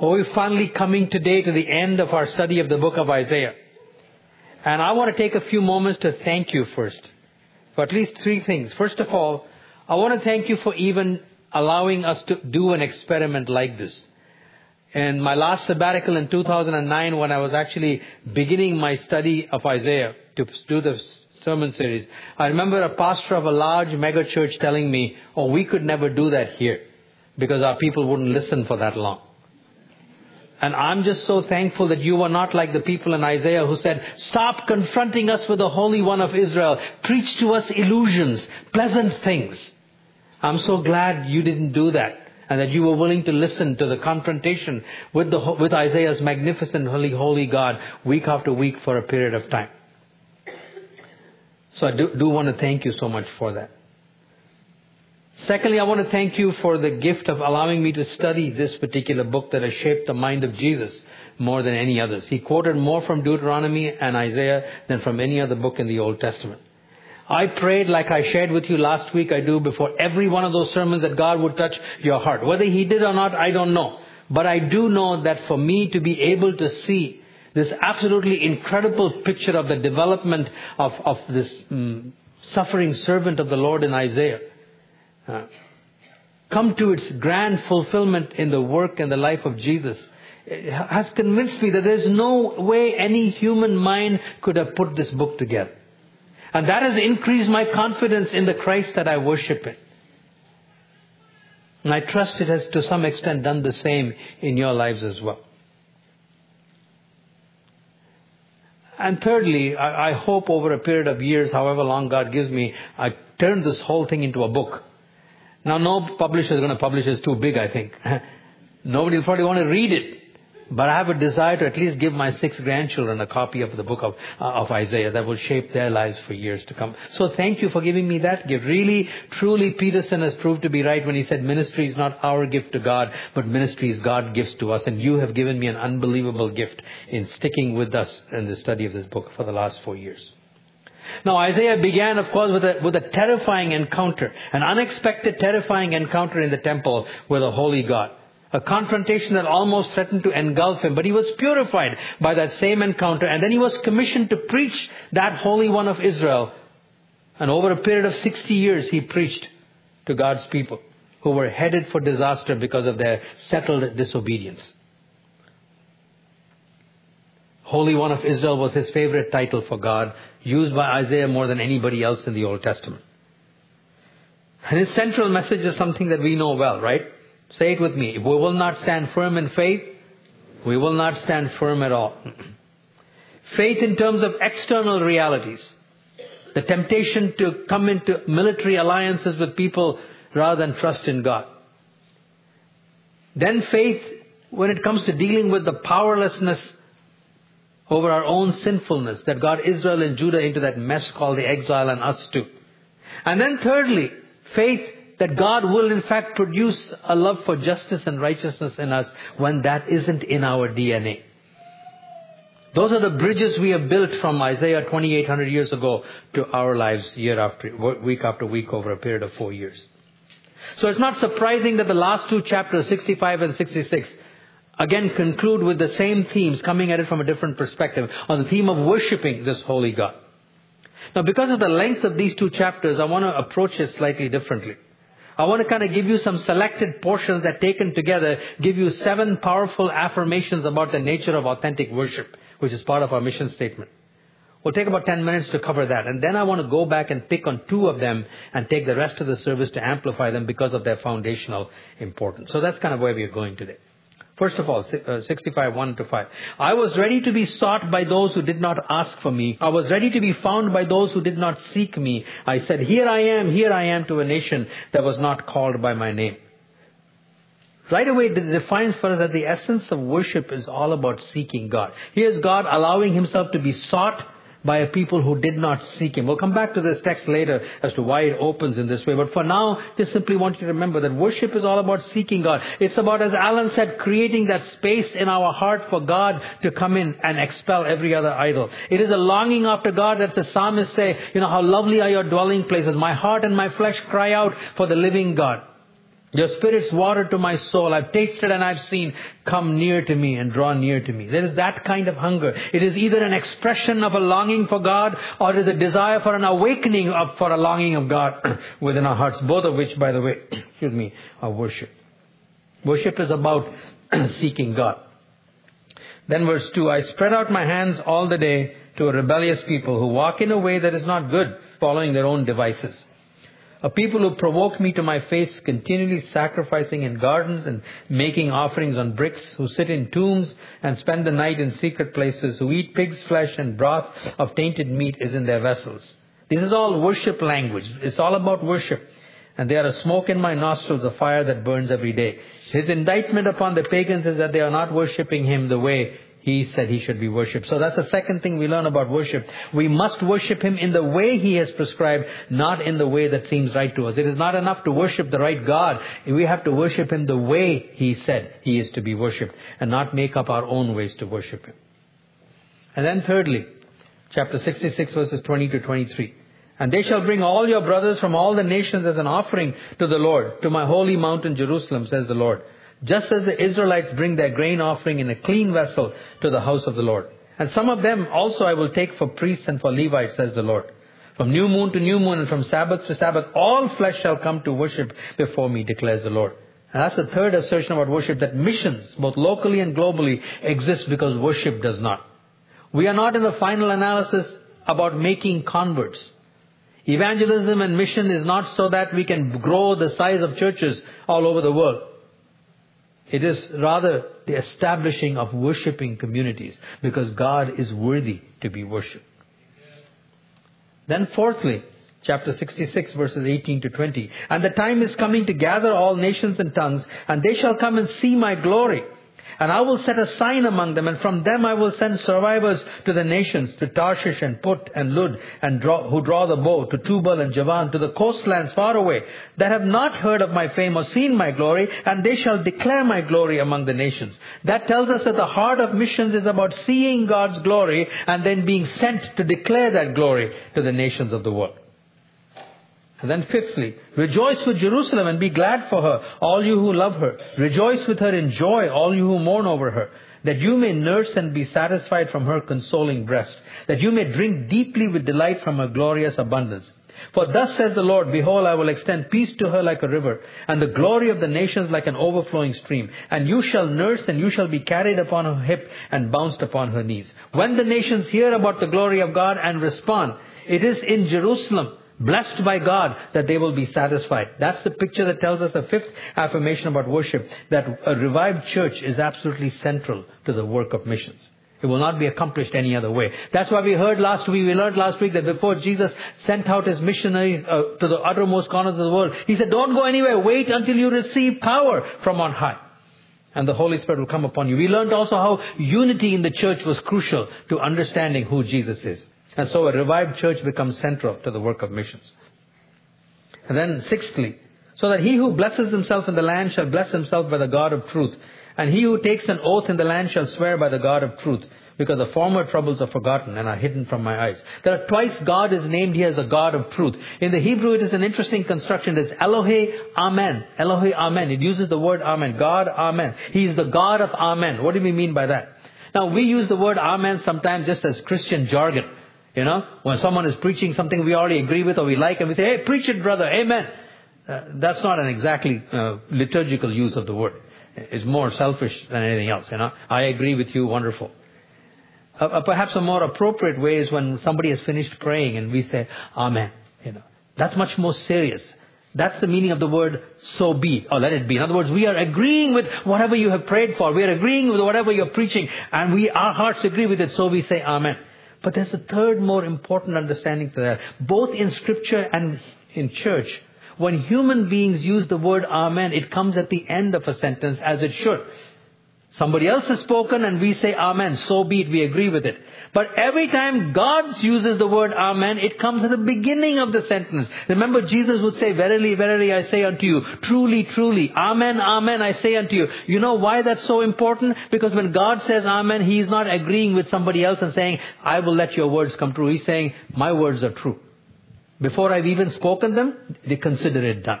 Well, we're finally coming today to the end of our study of the book of Isaiah. And I want to take a few moments to thank you first for at least three things. First of all, I want to thank you for even allowing us to do an experiment like this. And my last sabbatical in 2009, when I was actually beginning my study of Isaiah to do the sermon series, I remember a pastor of a large mega church telling me, oh, we could never do that here because our people wouldn't listen for that long. And I'm just so thankful that you are not like the people in Isaiah who said, stop confronting us with the Holy One of Israel. Preach to us illusions, pleasant things. I'm so glad you didn't do that and that you were willing to listen to the confrontation with, the, with Isaiah's magnificent, holy, holy God week after week for a period of time. So I do, do want to thank you so much for that. Secondly, I want to thank you for the gift of allowing me to study this particular book that has shaped the mind of Jesus more than any others. He quoted more from Deuteronomy and Isaiah than from any other book in the Old Testament. I prayed like I shared with you last week I do before every one of those sermons that God would touch your heart. Whether He did or not, I don't know. But I do know that for me to be able to see this absolutely incredible picture of the development of, of this um, suffering servant of the Lord in Isaiah uh, come to its grand fulfillment in the work and the life of Jesus has convinced me that there's no way any human mind could have put this book together. And that has increased my confidence in the Christ that I worship in. And I trust it has to some extent done the same in your lives as well. And thirdly, I, I hope over a period of years, however long God gives me, I turn this whole thing into a book. Now, no publisher is going to publish it. It's too big, I think. Nobody will probably want to read it. But I have a desire to at least give my six grandchildren a copy of the book of, uh, of Isaiah that will shape their lives for years to come. So thank you for giving me that gift. Really, truly, Peterson has proved to be right when he said ministry is not our gift to God, but ministry is God gives to us. And you have given me an unbelievable gift in sticking with us in the study of this book for the last four years. Now Isaiah began, of course, with a, with a terrifying encounter, an unexpected terrifying encounter in the temple with a holy God. A confrontation that almost threatened to engulf him, but he was purified by that same encounter, and then he was commissioned to preach that Holy One of Israel. And over a period of 60 years, he preached to God's people who were headed for disaster because of their settled disobedience. Holy One of Israel was his favorite title for God, used by Isaiah more than anybody else in the Old Testament. And his central message is something that we know well, right? Say it with me. If we will not stand firm in faith, we will not stand firm at all. faith in terms of external realities. The temptation to come into military alliances with people rather than trust in God. Then faith when it comes to dealing with the powerlessness over our own sinfulness that got Israel and Judah into that mess called the exile and us too. And then thirdly, faith that God will in fact produce a love for justice and righteousness in us when that isn't in our DNA. Those are the bridges we have built from Isaiah 2800 years ago to our lives year after, week after week over a period of four years. So it's not surprising that the last two chapters, 65 and 66, again conclude with the same themes coming at it from a different perspective on the theme of worshiping this holy God. Now because of the length of these two chapters, I want to approach it slightly differently. I want to kind of give you some selected portions that taken together give you seven powerful affirmations about the nature of authentic worship, which is part of our mission statement. We'll take about 10 minutes to cover that. And then I want to go back and pick on two of them and take the rest of the service to amplify them because of their foundational importance. So that's kind of where we are going today. First of all, uh, 65, 1 to 5. I was ready to be sought by those who did not ask for me. I was ready to be found by those who did not seek me. I said, here I am, here I am to a nation that was not called by my name. Right away, it defines for us that the essence of worship is all about seeking God. Here's God allowing himself to be sought by a people who did not seek Him. We'll come back to this text later as to why it opens in this way. But for now, just simply want you to remember that worship is all about seeking God. It's about, as Alan said, creating that space in our heart for God to come in and expel every other idol. It is a longing after God that the psalmist say, you know, how lovely are your dwelling places. My heart and my flesh cry out for the living God. Your spirit's water to my soul. I've tasted and I've seen. Come near to me and draw near to me. There is that kind of hunger. It is either an expression of a longing for God or it is a desire for an awakening of, for a longing of God within our hearts. Both of which, by the way, excuse me, are worship. Worship is about seeking God. Then verse 2, I spread out my hands all the day to a rebellious people who walk in a way that is not good, following their own devices. A people who provoke me to my face, continually sacrificing in gardens and making offerings on bricks, who sit in tombs and spend the night in secret places, who eat pig's flesh and broth of tainted meat is in their vessels. This is all worship language. It's all about worship. And they are a smoke in my nostrils, a fire that burns every day. His indictment upon the pagans is that they are not worshipping him the way he said he should be worshipped. So that's the second thing we learn about worship. We must worship him in the way he has prescribed, not in the way that seems right to us. It is not enough to worship the right God. We have to worship him the way he said he is to be worshipped and not make up our own ways to worship him. And then thirdly, chapter 66 verses 20 to 23. And they shall bring all your brothers from all the nations as an offering to the Lord, to my holy mountain Jerusalem, says the Lord just as the Israelites bring their grain offering in a clean vessel to the house of the Lord. And some of them also I will take for priests and for Levites, says the Lord. From new moon to new moon and from Sabbath to Sabbath, all flesh shall come to worship before me, declares the Lord. And that's the third assertion about worship, that missions, both locally and globally, exist because worship does not. We are not in the final analysis about making converts. Evangelism and mission is not so that we can grow the size of churches all over the world. It is rather the establishing of worshipping communities because God is worthy to be worshipped. Then fourthly, chapter 66 verses 18 to 20. And the time is coming to gather all nations and tongues and they shall come and see my glory. And I will set a sign among them, and from them I will send survivors to the nations, to Tarshish and Put and Lud, and draw, who draw the bow, to Tubal and Javan, to the coastlands far away, that have not heard of my fame or seen my glory, and they shall declare my glory among the nations. That tells us that the heart of missions is about seeing God's glory and then being sent to declare that glory to the nations of the world. And then fifthly, rejoice with Jerusalem and be glad for her, all you who love her. Rejoice with her in joy, all you who mourn over her, that you may nurse and be satisfied from her consoling breast, that you may drink deeply with delight from her glorious abundance. For thus says the Lord, Behold, I will extend peace to her like a river, and the glory of the nations like an overflowing stream. And you shall nurse, and you shall be carried upon her hip, and bounced upon her knees. When the nations hear about the glory of God and respond, it is in Jerusalem blessed by God, that they will be satisfied. That's the picture that tells us a fifth affirmation about worship, that a revived church is absolutely central to the work of missions. It will not be accomplished any other way. That's why we heard last week, we learned last week that before Jesus sent out his missionaries uh, to the uttermost corners of the world, he said, don't go anywhere, wait until you receive power from on high. And the Holy Spirit will come upon you. We learned also how unity in the church was crucial to understanding who Jesus is. And so a revived church becomes central to the work of missions. And then sixthly, so that he who blesses himself in the land shall bless himself by the God of truth. And he who takes an oath in the land shall swear by the God of truth, because the former troubles are forgotten and are hidden from my eyes. There are twice God is named here as the God of truth. In the Hebrew, it is an interesting construction. It's Elohe Amen. Elohe Amen. It uses the word Amen. God Amen. He is the God of Amen. What do we mean by that? Now, we use the word Amen sometimes just as Christian jargon. You know, when someone is preaching something we already agree with or we like, and we say, hey, preach it, brother, amen. Uh, that's not an exactly uh, liturgical use of the word. It's more selfish than anything else, you know. I agree with you, wonderful. Uh, uh, perhaps a more appropriate way is when somebody has finished praying and we say, amen, you know. That's much more serious. That's the meaning of the word so be, or let it be. In other words, we are agreeing with whatever you have prayed for. We are agreeing with whatever you're preaching, and we, our hearts agree with it, so we say amen. But there's a third more important understanding to that. Both in scripture and in church, when human beings use the word amen, it comes at the end of a sentence as it should. Somebody else has spoken and we say amen, so be it, we agree with it. But every time God uses the word amen, it comes at the beginning of the sentence. Remember Jesus would say, verily, verily, I say unto you, truly, truly, amen, amen, I say unto you. You know why that's so important? Because when God says amen, He is not agreeing with somebody else and saying, I will let your words come true. He's saying, my words are true. Before I've even spoken them, they consider it done.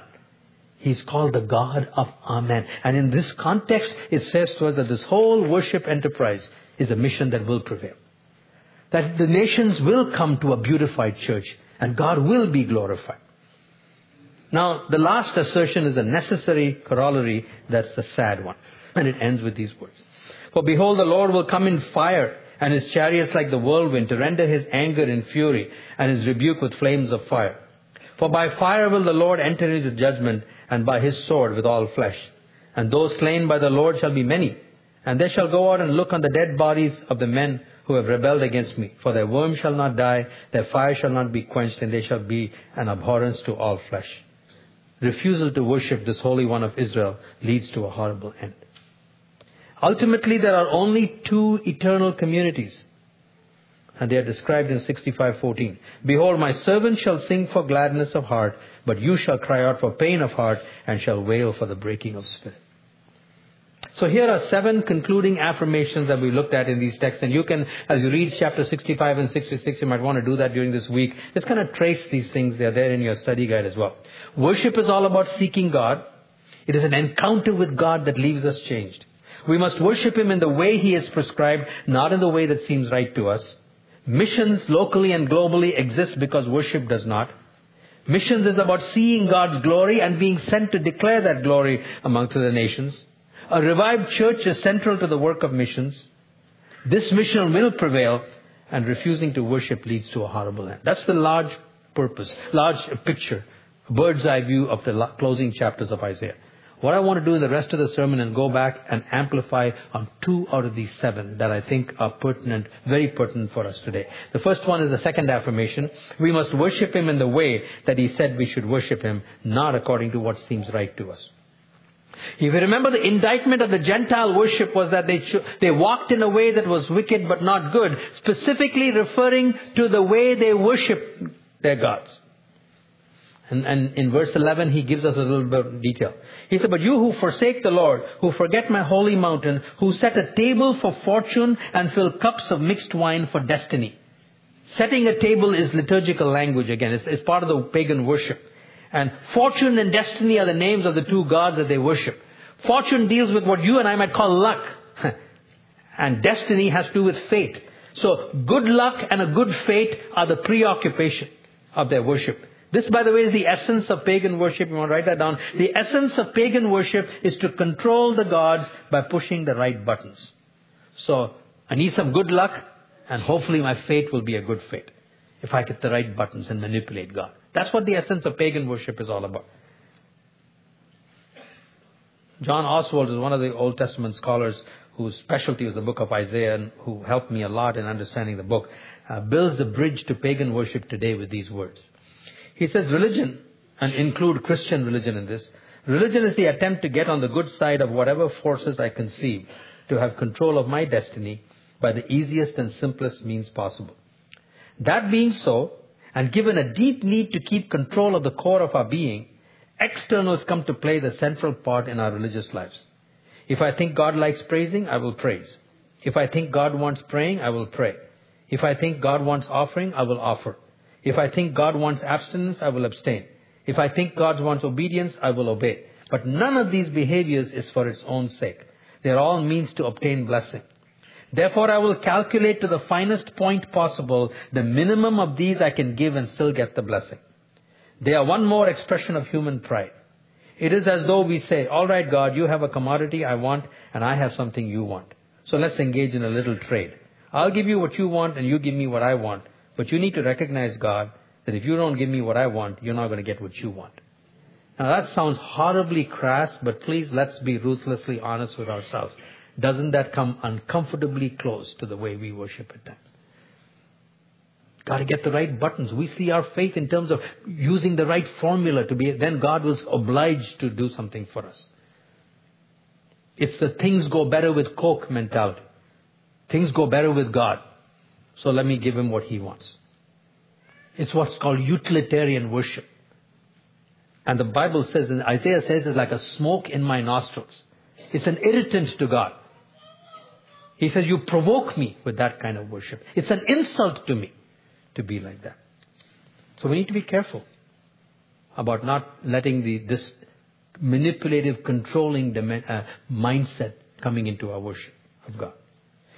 He's called the God of Amen. And in this context, it says to us that this whole worship enterprise is a mission that will prevail. That the nations will come to a beautified church and God will be glorified. Now, the last assertion is a necessary corollary that's the sad one. And it ends with these words. For behold, the Lord will come in fire and his chariots like the whirlwind to render his anger in fury and his rebuke with flames of fire. For by fire will the Lord enter into judgment and by his sword with all flesh. And those slain by the Lord shall be many. And they shall go out and look on the dead bodies of the men who have rebelled against me. For their worm shall not die, their fire shall not be quenched, and they shall be an abhorrence to all flesh. Refusal to worship this Holy One of Israel leads to a horrible end. Ultimately, there are only two eternal communities. And they are described in 65:14. Behold, my servant shall sing for gladness of heart, but you shall cry out for pain of heart and shall wail for the breaking of spirit. So here are seven concluding affirmations that we looked at in these texts. And you can, as you read chapter 65 and 66, you might want to do that during this week. Just kind of trace these things. They're there in your study guide as well. Worship is all about seeking God. It is an encounter with God that leaves us changed. We must worship Him in the way He has prescribed, not in the way that seems right to us. Missions locally and globally exist because worship does not. Missions is about seeing God's glory and being sent to declare that glory among the nations. A revived church is central to the work of missions. This mission will prevail and refusing to worship leads to a horrible end. That's the large purpose, large picture, bird's eye view of the closing chapters of Isaiah. What I want to do in the rest of the sermon and go back and amplify on two out of these seven that I think are pertinent, very pertinent for us today. The first one is the second affirmation. We must worship Him in the way that He said we should worship Him, not according to what seems right to us. If you remember the indictment of the Gentile worship was that they, they walked in a way that was wicked but not good, specifically referring to the way they worship their gods. And, and in verse 11, he gives us a little bit of detail. He said, But you who forsake the Lord, who forget my holy mountain, who set a table for fortune and fill cups of mixed wine for destiny. Setting a table is liturgical language again. It's, it's part of the pagan worship. And fortune and destiny are the names of the two gods that they worship. Fortune deals with what you and I might call luck. and destiny has to do with fate. So good luck and a good fate are the preoccupation of their worship. This, by the way, is the essence of pagan worship. You want to write that down. The essence of pagan worship is to control the gods by pushing the right buttons. So, I need some good luck, and hopefully my fate will be a good fate. If I get the right buttons and manipulate God. That's what the essence of pagan worship is all about. John Oswalt is one of the Old Testament scholars whose specialty is the book of Isaiah and who helped me a lot in understanding the book, uh, builds the bridge to pagan worship today with these words. He says religion, and include Christian religion in this, religion is the attempt to get on the good side of whatever forces I conceive to have control of my destiny by the easiest and simplest means possible. That being so, and given a deep need to keep control of the core of our being, externals come to play the central part in our religious lives. If I think God likes praising, I will praise. If I think God wants praying, I will pray. If I think God wants offering, I will offer. If I think God wants abstinence, I will abstain. If I think God wants obedience, I will obey. But none of these behaviors is for its own sake. They are all means to obtain blessing. Therefore, I will calculate to the finest point possible the minimum of these I can give and still get the blessing. They are one more expression of human pride. It is as though we say, all right, God, you have a commodity I want and I have something you want. So let's engage in a little trade. I'll give you what you want and you give me what I want. But you need to recognize, God, that if you don't give me what I want, you're not going to get what you want. Now that sounds horribly crass, but please let's be ruthlessly honest with ourselves doesn't that come uncomfortably close to the way we worship at times? Got to get the right buttons. We see our faith in terms of using the right formula to be, then God was obliged to do something for us. It's the things go better with Coke mentality. Things go better with God. So let me give him what he wants. It's what's called utilitarian worship. And the Bible says, and Isaiah says, it's like a smoke in my nostrils. It's an irritant to God. He says, You provoke me with that kind of worship. It's an insult to me to be like that. So we need to be careful about not letting the, this manipulative, controlling uh, mindset coming into our worship of God.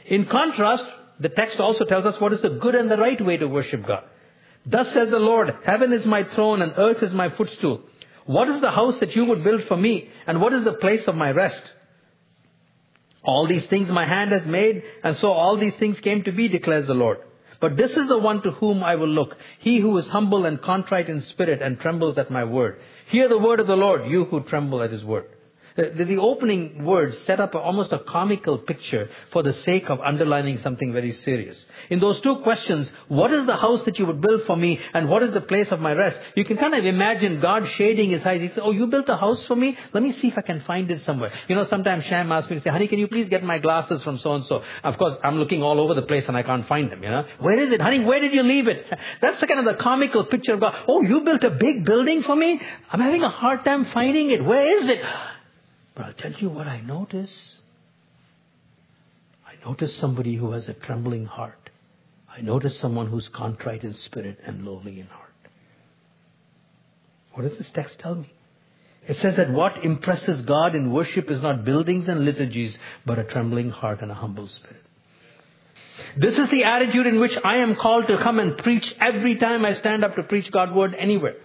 In contrast, the text also tells us what is the good and the right way to worship God. Thus says the Lord, heaven is my throne and earth is my footstool. What is the house that you would build for me and what is the place of my rest? All these things my hand has made and so all these things came to be, declares the Lord. But this is the one to whom I will look, he who is humble and contrite in spirit and trembles at my word. Hear the word of the Lord, you who tremble at his word. The, the, opening words set up almost a comical picture for the sake of underlining something very serious. In those two questions, what is the house that you would build for me and what is the place of my rest? You can kind of imagine God shading his eyes. He says, oh, you built a house for me? Let me see if I can find it somewhere. You know, sometimes Sham asks me to say, honey, can you please get my glasses from so and so? Of course, I'm looking all over the place and I can't find them, you know. Where is it? Honey, where did you leave it? That's the kind of the comical picture of God. Oh, you built a big building for me? I'm having a hard time finding it. Where is it? But I'll tell you what I notice. I notice somebody who has a trembling heart. I notice someone who's contrite in spirit and lowly in heart. What does this text tell me? It says that what impresses God in worship is not buildings and liturgies, but a trembling heart and a humble spirit. This is the attitude in which I am called to come and preach every time I stand up to preach God's word anywhere.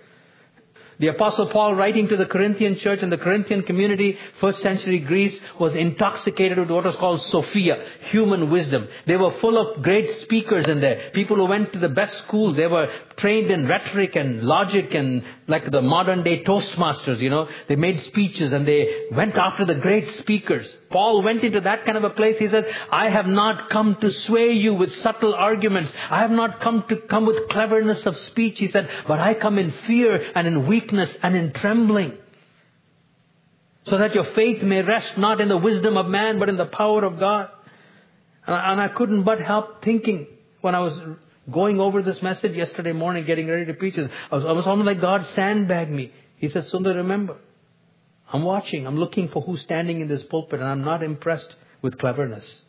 The apostle Paul writing to the Corinthian church and the Corinthian community, first century Greece, was intoxicated with what was called Sophia, human wisdom. They were full of great speakers in there. People who went to the best school. They were trained in rhetoric and logic and like the modern day Toastmasters, you know. They made speeches and they went after the great speakers. Paul went into that kind of a place. He says, I have not come to sway you with subtle arguments. I have not come to come with cleverness of speech, he said, but I come in fear and in weakness and in trembling. So that your faith may rest not in the wisdom of man, but in the power of God. And I, and I couldn't but help thinking when I was going over this message yesterday morning, getting ready to preach it. I was, I was almost like God sandbagged me. He said, Sundar, remember, I'm watching, I'm looking for who's standing in this pulpit, and I'm not impressed with cleverness.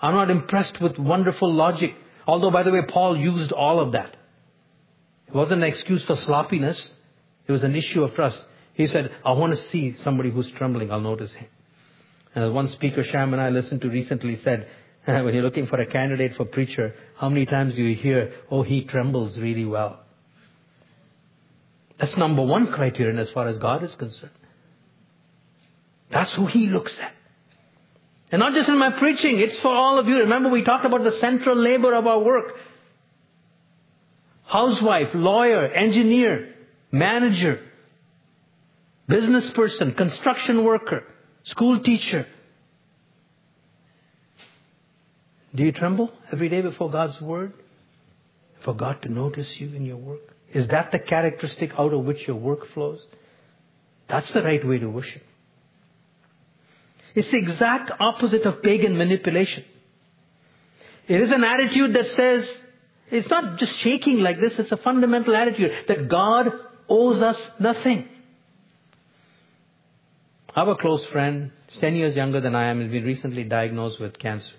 I'm not impressed with wonderful logic. Although, by the way, Paul used all of that. It wasn't an excuse for sloppiness. It was an issue of trust. He said, I want to see somebody who's trembling. I'll notice him. And one speaker Sham and I listened to recently said, when you're looking for a candidate for preacher, how many times do you hear, oh, he trembles really well? That's number one criterion as far as God is concerned. That's who he looks at. And not just in my preaching, it's for all of you. Remember we talked about the central labor of our work. Housewife, lawyer, engineer, manager, business person, construction worker, school teacher, Do you tremble every day before God's word? For God to notice you in your work? Is that the characteristic out of which your work flows? That's the right way to worship. It's the exact opposite of pagan manipulation. It is an attitude that says, it's not just shaking like this, it's a fundamental attitude that God owes us nothing. A close friend, 10 years younger than I am, has been recently diagnosed with cancer.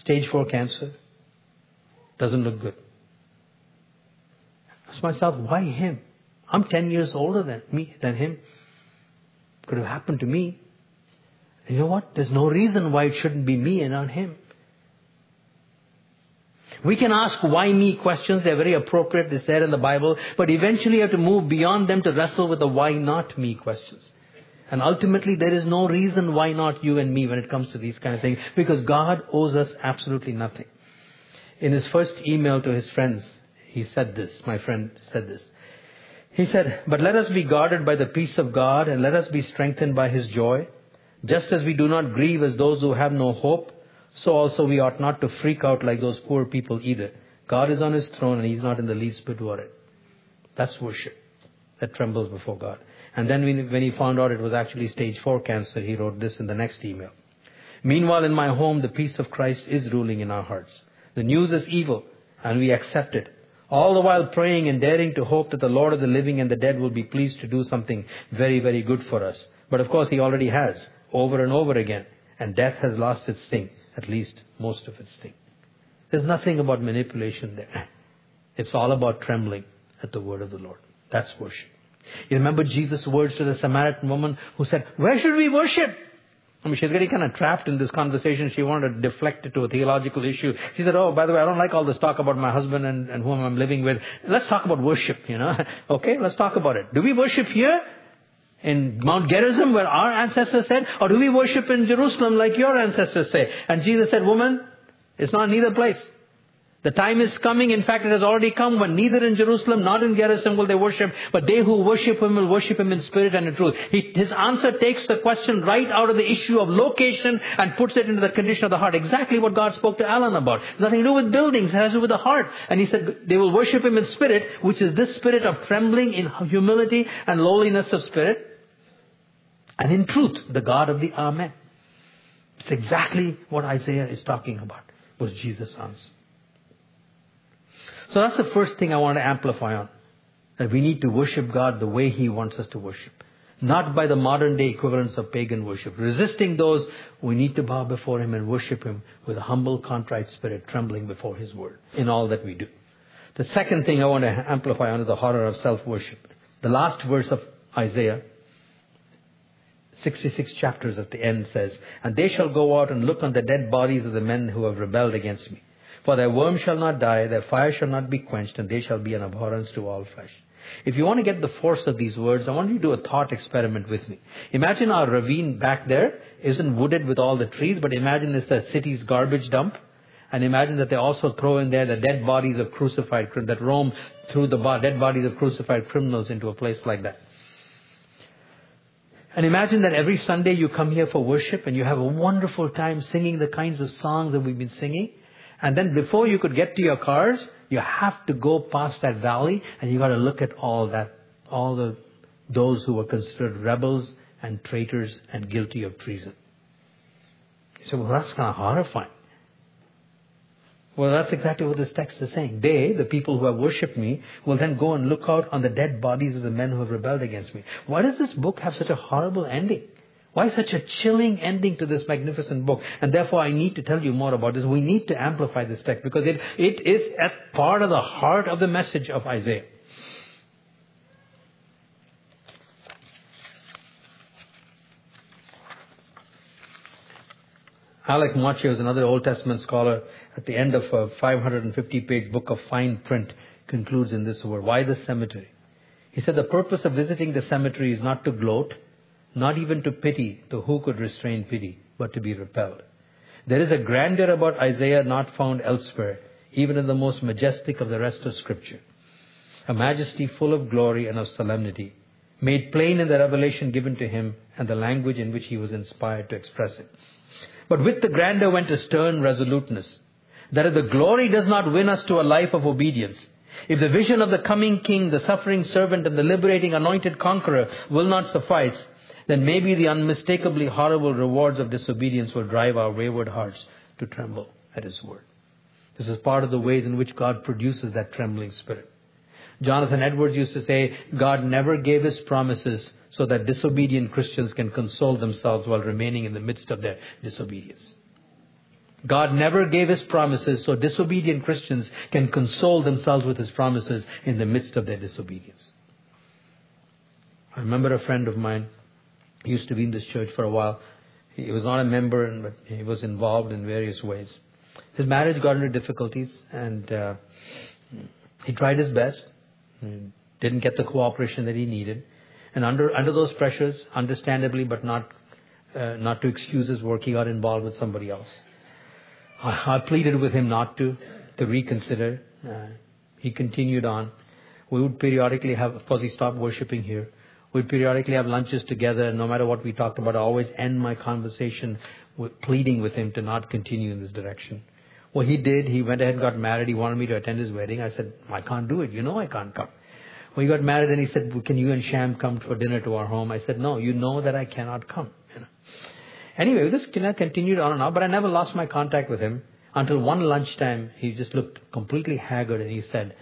Stage 4 cancer. Doesn't look good. I ask myself, why him? I'm 10 years older than me, than him. Could have happened to me. And you know what? There's no reason why it shouldn't be me and not him. We can ask why me questions. They're very appropriate. They're said in the Bible. But eventually you have to move beyond them to wrestle with the why not me questions. And ultimately, there is no reason why not you and me when it comes to these kind of things, because God owes us absolutely nothing. In his first email to his friends, he said this, my friend said this. He said, But let us be guarded by the peace of God, and let us be strengthened by his joy. Just as we do not grieve as those who have no hope, so also we ought not to freak out like those poor people either. God is on his throne, and he's not in the least bit worried. That's worship that trembles before God. And then when he found out it was actually stage 4 cancer, he wrote this in the next email. Meanwhile, in my home, the peace of Christ is ruling in our hearts. The news is evil, and we accept it. All the while praying and daring to hope that the Lord of the living and the dead will be pleased to do something very, very good for us. But of course, He already has, over and over again. And death has lost its sting, at least most of its sting. There's nothing about manipulation there. It's all about trembling at the word of the Lord. That's worship. You remember Jesus' words to the Samaritan woman who said, Where should we worship? I mean, she's getting kind of trapped in this conversation. She wanted to deflect it to a theological issue. She said, Oh, by the way, I don't like all this talk about my husband and, and whom I'm living with. Let's talk about worship, you know. okay, let's talk about it. Do we worship here? In Mount Gerizim where our ancestors said? Or do we worship in Jerusalem like your ancestors say? And Jesus said, Woman, it's not neither place. The time is coming, in fact it has already come, when neither in Jerusalem nor in Gerizim will they worship, but they who worship Him will worship Him in spirit and in truth. He, his answer takes the question right out of the issue of location and puts it into the condition of the heart. Exactly what God spoke to Alan about. Nothing to do with buildings, it has to do with the heart. And He said they will worship Him in spirit, which is this spirit of trembling in humility and lowliness of spirit. And in truth, the God of the Amen. It's exactly what Isaiah is talking about, was Jesus' answer. So that's the first thing I want to amplify on. That we need to worship God the way He wants us to worship. Not by the modern day equivalents of pagan worship. Resisting those, we need to bow before Him and worship Him with a humble, contrite spirit, trembling before His word in all that we do. The second thing I want to amplify on is the horror of self-worship. The last verse of Isaiah, 66 chapters at the end says, And they shall go out and look on the dead bodies of the men who have rebelled against me. For their worm shall not die, their fire shall not be quenched, and they shall be an abhorrence to all flesh. If you want to get the force of these words, I want you to do a thought experiment with me. Imagine our ravine back there isn't wooded with all the trees, but imagine it's the city's garbage dump. And imagine that they also throw in there the dead bodies of crucified, that roam through the dead bodies of crucified criminals into a place like that. And imagine that every Sunday you come here for worship and you have a wonderful time singing the kinds of songs that we've been singing. And then before you could get to your cars, you have to go past that valley and you got to look at all that, all the, those who were considered rebels and traitors and guilty of treason. You say, well, that's kind of horrifying. Well, that's exactly what this text is saying. They, the people who have worshipped me, will then go and look out on the dead bodies of the men who have rebelled against me. Why does this book have such a horrible ending? Why such a chilling ending to this magnificent book? And therefore I need to tell you more about this. We need to amplify this text because it, it is at part of the heart of the message of Isaiah. Alec Motyer is another Old Testament scholar at the end of a 550 page book of fine print concludes in this word. Why the cemetery? He said the purpose of visiting the cemetery is not to gloat, not even to pity, though who could restrain pity, but to be repelled. There is a grandeur about Isaiah not found elsewhere, even in the most majestic of the rest of Scripture. A majesty full of glory and of solemnity, made plain in the revelation given to him and the language in which he was inspired to express it. But with the grandeur went a stern resoluteness, that if the glory does not win us to a life of obedience, if the vision of the coming king, the suffering servant, and the liberating anointed conqueror will not suffice, then maybe the unmistakably horrible rewards of disobedience will drive our wayward hearts to tremble at His word. This is part of the ways in which God produces that trembling spirit. Jonathan Edwards used to say, God never gave His promises so that disobedient Christians can console themselves while remaining in the midst of their disobedience. God never gave His promises so disobedient Christians can console themselves with His promises in the midst of their disobedience. I remember a friend of mine he used to be in this church for a while. He was not a member, but he was involved in various ways. His marriage got into difficulties, and uh, he tried his best. Didn't get the cooperation that he needed, and under under those pressures, understandably, but not uh, not to excuse his work, he got involved with somebody else. I, I pleaded with him not to to reconsider. Uh, he continued on. We would periodically have, of course, he stopped worshiping here. We'd periodically have lunches together, and no matter what we talked about, I always end my conversation with pleading with him to not continue in this direction. Well, he did. He went ahead and got married. He wanted me to attend his wedding. I said, I can't do it. You know I can't come. When he got married, then he said, well, can you and Sham come for dinner to our home? I said, no, you know that I cannot come. You know. Anyway, this continued on and on, but I never lost my contact with him until one lunchtime, he just looked completely haggard and he said,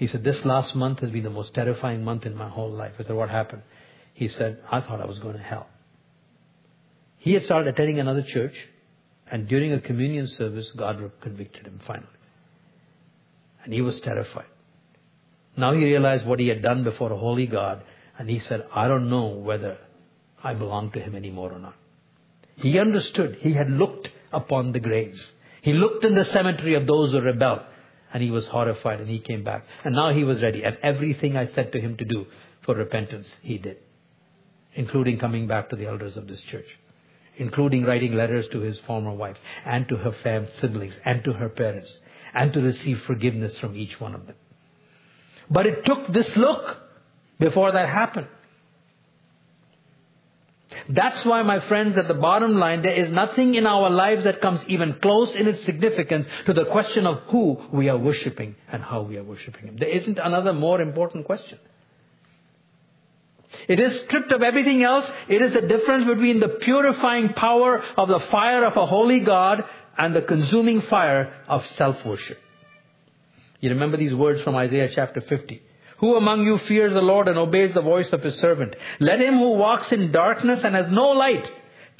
he said, This last month has been the most terrifying month in my whole life. I said, What happened? He said, I thought I was going to hell. He had started attending another church, and during a communion service, God convicted him finally. And he was terrified. Now he realized what he had done before a holy God, And he said, I don't know whether I belong to him anymore or not. He understood. He had looked upon the graves. He looked in the cemetery of those who rebelled. And he was horrified and he came back. And now he was ready. And everything I said to him to do for repentance, he did. Including coming back to the elders of this church. Including writing letters to his former wife and to her fam siblings and to her parents. And to receive forgiveness from each one of them. But it took this look before that happened. That's why, my friends, at the bottom line, there is nothing in our lives that comes even close in its significance to the question of who we are worshipping and how we are worshipping Him. There isn't another more important question. It is stripped of everything else. It is the difference between the purifying power of the fire of a holy God and the consuming fire of self-worship. You remember these words from Isaiah chapter 50. Who among you fears the Lord and obeys the voice of his servant? Let him who walks in darkness and has no light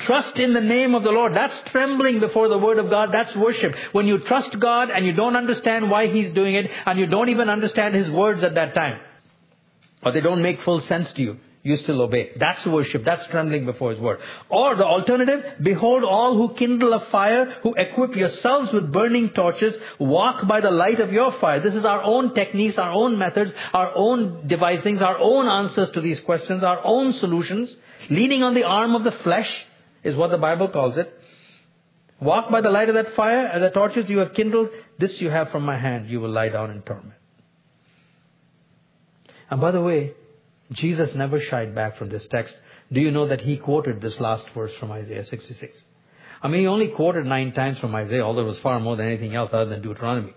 trust in the name of the Lord. That's trembling before the word of God. That's worship. When you trust God and you don't understand why he's doing it and you don't even understand his words at that time, or they don't make full sense to you, you still obey. That's worship. That's trembling before His word. Or the alternative, behold all who kindle a fire, who equip yourselves with burning torches, walk by the light of your fire. This is our own techniques, our own methods, our own devisings, our own answers to these questions, our own solutions. Leaning on the arm of the flesh is what the Bible calls it. Walk by the light of that fire and the torches you have kindled. This you have from my hand. You will lie down in torment. And by the way, Jesus never shied back from this text. Do you know that he quoted this last verse from Isaiah 66? I mean, he only quoted nine times from Isaiah, although it was far more than anything else other than Deuteronomy.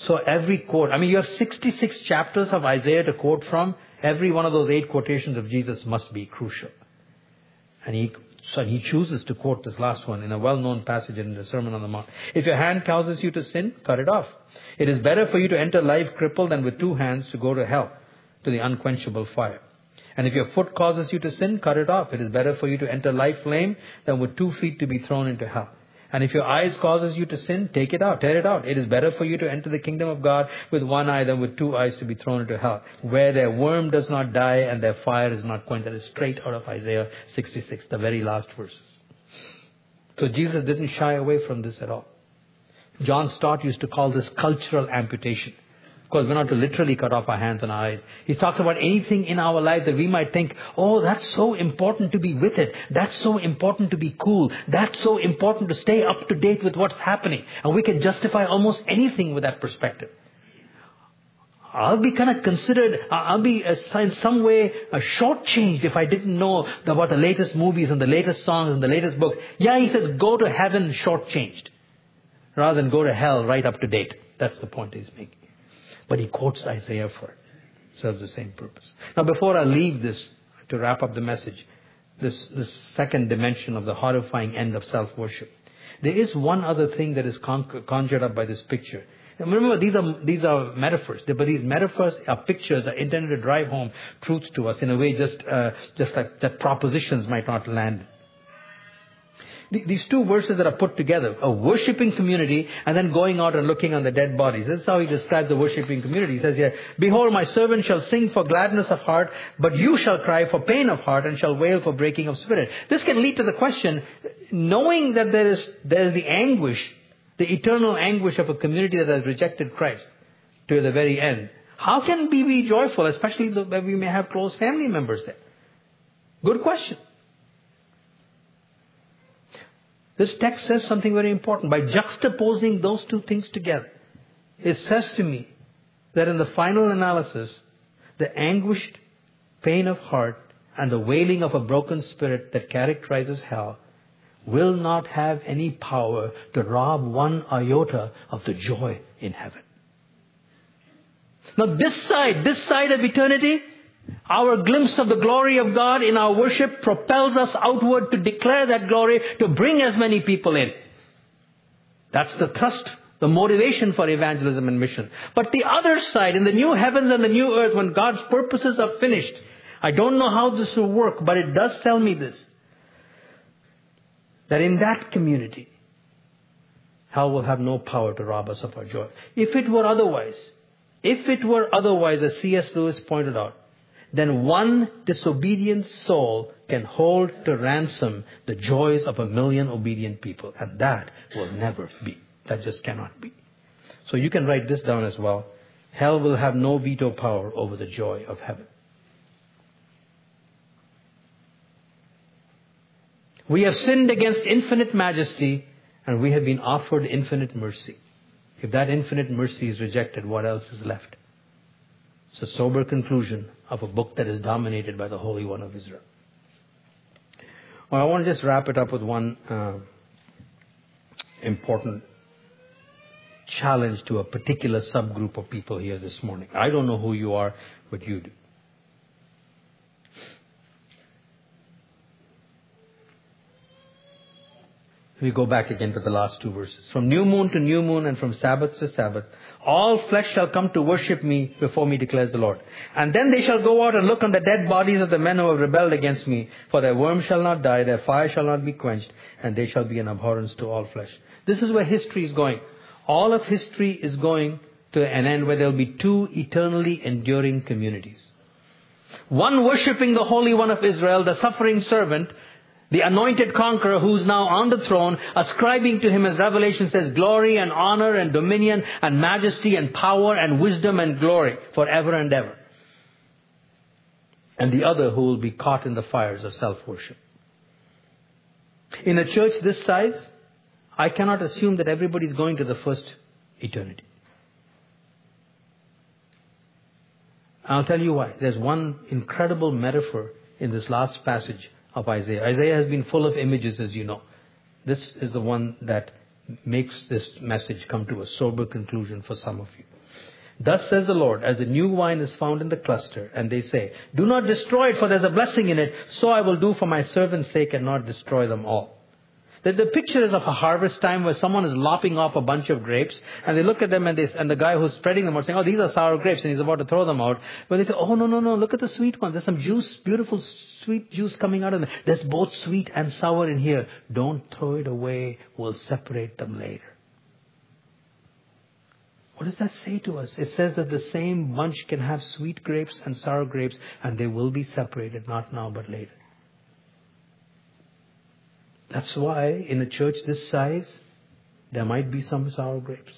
So every quote, I mean, you have 66 chapters of Isaiah to quote from. Every one of those eight quotations of Jesus must be crucial. And he, so he chooses to quote this last one in a well-known passage in the Sermon on the Mount. If your hand causes you to sin, cut it off. It is better for you to enter life crippled than with two hands to go to hell to the unquenchable fire. And if your foot causes you to sin, cut it off. It is better for you to enter life lame than with two feet to be thrown into hell. And if your eyes causes you to sin, take it out, tear it out. It is better for you to enter the kingdom of God with one eye than with two eyes to be thrown into hell, where their worm does not die and their fire is not quenched. That is straight out of Isaiah 66, the very last verses. So Jesus didn't shy away from this at all. John Stott used to call this cultural amputation course, we're not to literally cut off our hands and eyes. He talks about anything in our life that we might think, oh, that's so important to be with it. That's so important to be cool. That's so important to stay up to date with what's happening. And we can justify almost anything with that perspective. I'll be kind of considered, I'll be uh, in some way shortchanged if I didn't know about the latest movies and the latest songs and the latest books. Yeah, he says, go to heaven shortchanged rather than go to hell right up to date. That's the point he's making. But he quotes Isaiah for it. Serves the same purpose. Now, before I leave this, to wrap up the message, this, this second dimension of the horrifying end of self-worship, there is one other thing that is conjured up by this picture. And remember, these are, these are metaphors, but these metaphors are pictures are intended to drive home truth to us in a way just, uh, just like that propositions might not land these two verses that are put together, a worshipping community and then going out and looking on the dead bodies. That's how he describes the worshipping community. He says here, Behold, my servant shall sing for gladness of heart, but you shall cry for pain of heart and shall wail for breaking of spirit. This can lead to the question, knowing that there is, there is the anguish, the eternal anguish of a community that has rejected Christ to the very end. How can we be joyful, especially when we may have close family members there? Good question. This text says something very important. By juxtaposing those two things together, it says to me that in the final analysis, the anguished pain of heart and the wailing of a broken spirit that characterizes hell will not have any power to rob one iota of the joy in heaven. Now this side, this side of eternity, our glimpse of the glory of God in our worship propels us outward to declare that glory, to bring as many people in. That's the thrust, the motivation for evangelism and mission. But the other side, in the new heavens and the new earth, when God's purposes are finished, I don't know how this will work, but it does tell me this. That in that community, hell will have no power to rob us of our joy. If it were otherwise, if it were otherwise, as C.S. Lewis pointed out, then one disobedient soul can hold to ransom the joys of a million obedient people. And that will never be. That just cannot be. So you can write this down as well. Hell will have no veto power over the joy of heaven. We have sinned against infinite majesty and we have been offered infinite mercy. If that infinite mercy is rejected, what else is left? It's a sober conclusion of a book that is dominated by the Holy One of Israel. Well, I want to just wrap it up with one uh, important challenge to a particular subgroup of people here this morning. I don't know who you are, but you do. We go back again to the last two verses. From new moon to new moon and from Sabbath to Sabbath, all flesh shall come to worship me before me, declares the Lord. And then they shall go out and look on the dead bodies of the men who have rebelled against me. For their worm shall not die, their fire shall not be quenched, and they shall be an abhorrence to all flesh. This is where history is going. All of history is going to an end where there will be two eternally enduring communities. One worshipping the Holy One of Israel, the suffering servant, the anointed conqueror who's now on the throne, ascribing to him, as Revelation says, glory and honor and dominion and majesty and power and wisdom and glory forever and ever. And the other who will be caught in the fires of self-worship. In a church this size, I cannot assume that everybody is going to the first eternity. I'll tell you why. There's one incredible metaphor in this last passage of Isaiah. Isaiah has been full of images, as you know. This is the one that makes this message come to a sober conclusion for some of you. Thus says the Lord, as the new wine is found in the cluster, and they say, Do not destroy it, for there's a blessing in it, so I will do for my servant's sake and not destroy them all. The, the picture is of a harvest time where someone is lopping off a bunch of grapes and they look at them and, they, and the guy who's spreading them out saying, oh, these are sour grapes and he's about to throw them out. But they say, oh, no, no, no, look at the sweet ones. There's some juice, beautiful sweet juice coming out of them. There's both sweet and sour in here. Don't throw it away. We'll separate them later. What does that say to us? It says that the same bunch can have sweet grapes and sour grapes and they will be separated, not now but later. That's why in a church this size, there might be some sour grapes.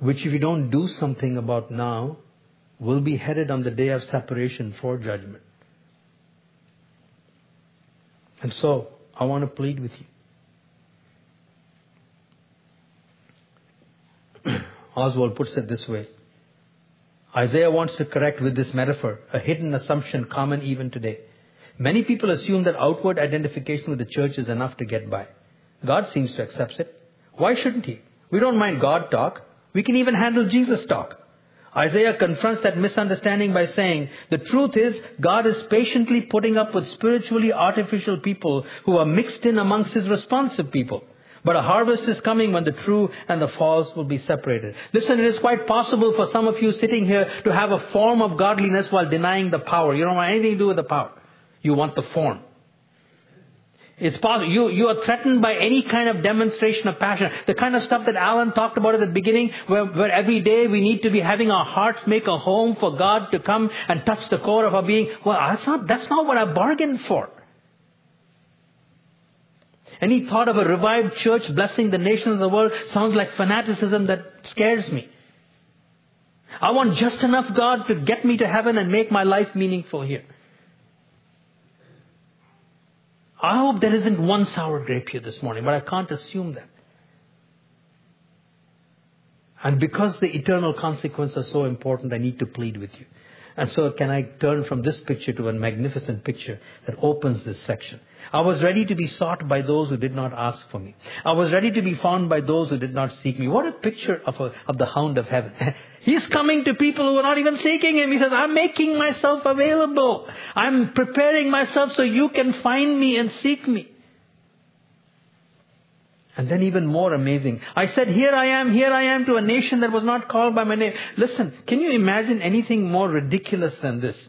Which if you don't do something about now, will be headed on the day of separation for judgment. And so, I want to plead with you. Oswalt puts it this way. Isaiah wants to correct with this metaphor a hidden assumption common even today. Many people assume that outward identification with the church is enough to get by. God seems to accept it. Why shouldn't He? We don't mind God talk. We can even handle Jesus talk. Isaiah confronts that misunderstanding by saying, the truth is, God is patiently putting up with spiritually artificial people who are mixed in amongst His responsive people. But a harvest is coming when the true and the false will be separated. Listen, it is quite possible for some of you sitting here to have a form of godliness while denying the power. You don't want anything to do with the power. You want the form. It's possible. You, you are threatened by any kind of demonstration of passion. The kind of stuff that Alan talked about at the beginning, where, where every day we need to be having our hearts make a home for God to come and touch the core of our being. Well, that's not, that's not what I bargained for. Any thought of a revived church blessing the nations of the world sounds like fanaticism that scares me. I want just enough God to get me to heaven and make my life meaningful here. I hope there isn't one sour grape here this morning, but I can't assume that. And because the eternal consequences are so important, I need to plead with you. And so can I turn from this picture to a magnificent picture that opens this section. I was ready to be sought by those who did not ask for me. I was ready to be found by those who did not seek me. What a picture of, a, of the hound of heaven. He's coming to people who are not even seeking him. He says, I'm making myself available. I'm preparing myself so you can find me and seek me. And then even more amazing. I said, here I am, here I am to a nation that was not called by my name. Listen, can you imagine anything more ridiculous than this?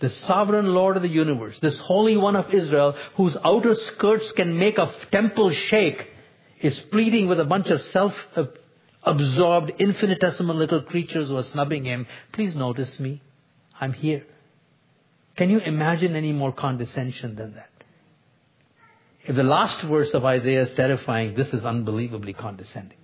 The sovereign Lord of the universe, this Holy One of Israel, whose outer skirts can make a temple shake, is pleading with a bunch of self uh, absorbed, infinitesimal little creatures who are snubbing him. Please notice me. I'm here. Can you imagine any more condescension than that? If the last verse of Isaiah is terrifying, this is unbelievably condescending.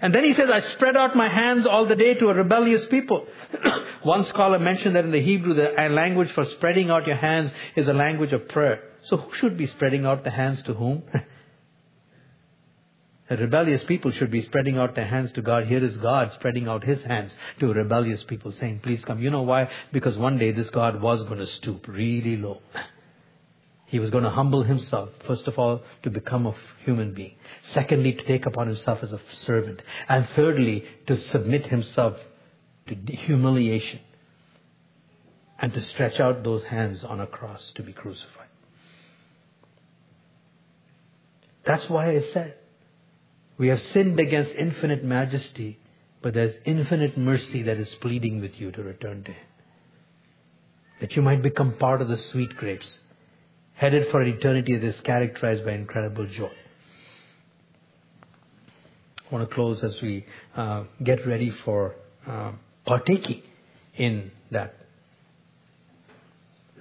And then he says, I spread out my hands all the day to a rebellious people. One scholar mentioned that in the Hebrew, the language for spreading out your hands is a language of prayer. So who should be spreading out the hands to whom? the rebellious people should be spreading out their hands to God. Here is God spreading out his hands to rebellious people saying, please come. You know why? Because one day this God was going to stoop really low. He was going to humble himself, first of all, to become a human being. Secondly, to take upon himself as a servant. And thirdly, to submit himself to humiliation. And to stretch out those hands on a cross to be crucified. That's why I said, we have sinned against infinite majesty, but there's infinite mercy that is pleading with you to return to Him. That you might become part of the sweet grapes headed for an eternity that is characterized by incredible joy. I want to close as we uh, get ready for uh, partaking in that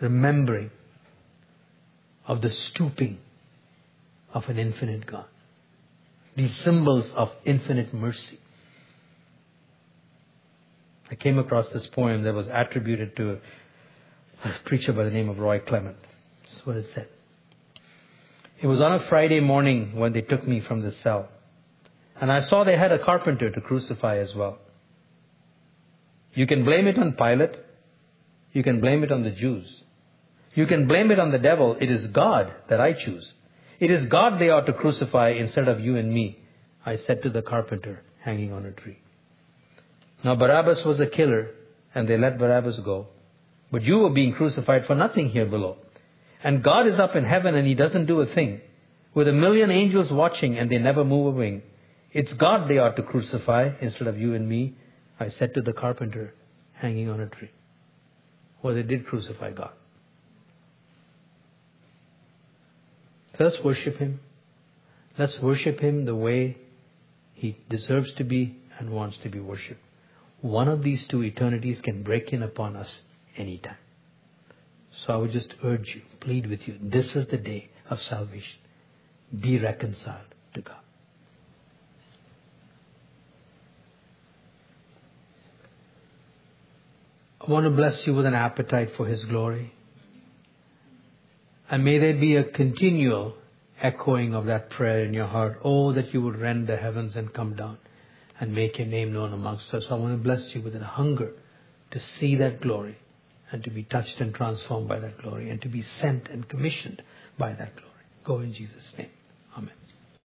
remembering of the stooping of an infinite God. These symbols of infinite mercy. I came across this poem that was attributed to a preacher by the name of Roy Clement what it said. It was on a Friday morning when they took me from the cell. And I saw they had a carpenter to crucify as well. You can blame it on Pilate. You can blame it on the Jews. You can blame it on the devil. It is God that I choose. It is God they ought to crucify instead of you and me, I said to the carpenter hanging on a tree. Now Barabbas was a killer, and they let Barabbas go. But you were being crucified for nothing here below. And God is up in heaven and He doesn't do a thing. With a million angels watching and they never move a wing. It's God they ought to crucify instead of you and me, I said to the carpenter hanging on a tree. Well, they did crucify God. Let's worship Him. Let's worship Him the way He deserves to be and wants to be worshipped. One of these two eternities can break in upon us anytime. So I would just urge you, plead with you, this is the day of salvation. Be reconciled to God. I want to bless you with an appetite for His glory. And may there be a continual echoing of that prayer in your heart. Oh, that you would rend the heavens and come down and make your name known amongst us. I want to bless you with a hunger to see that glory and to be touched and transformed by that glory and to be sent and commissioned by that glory. Go in Jesus' name.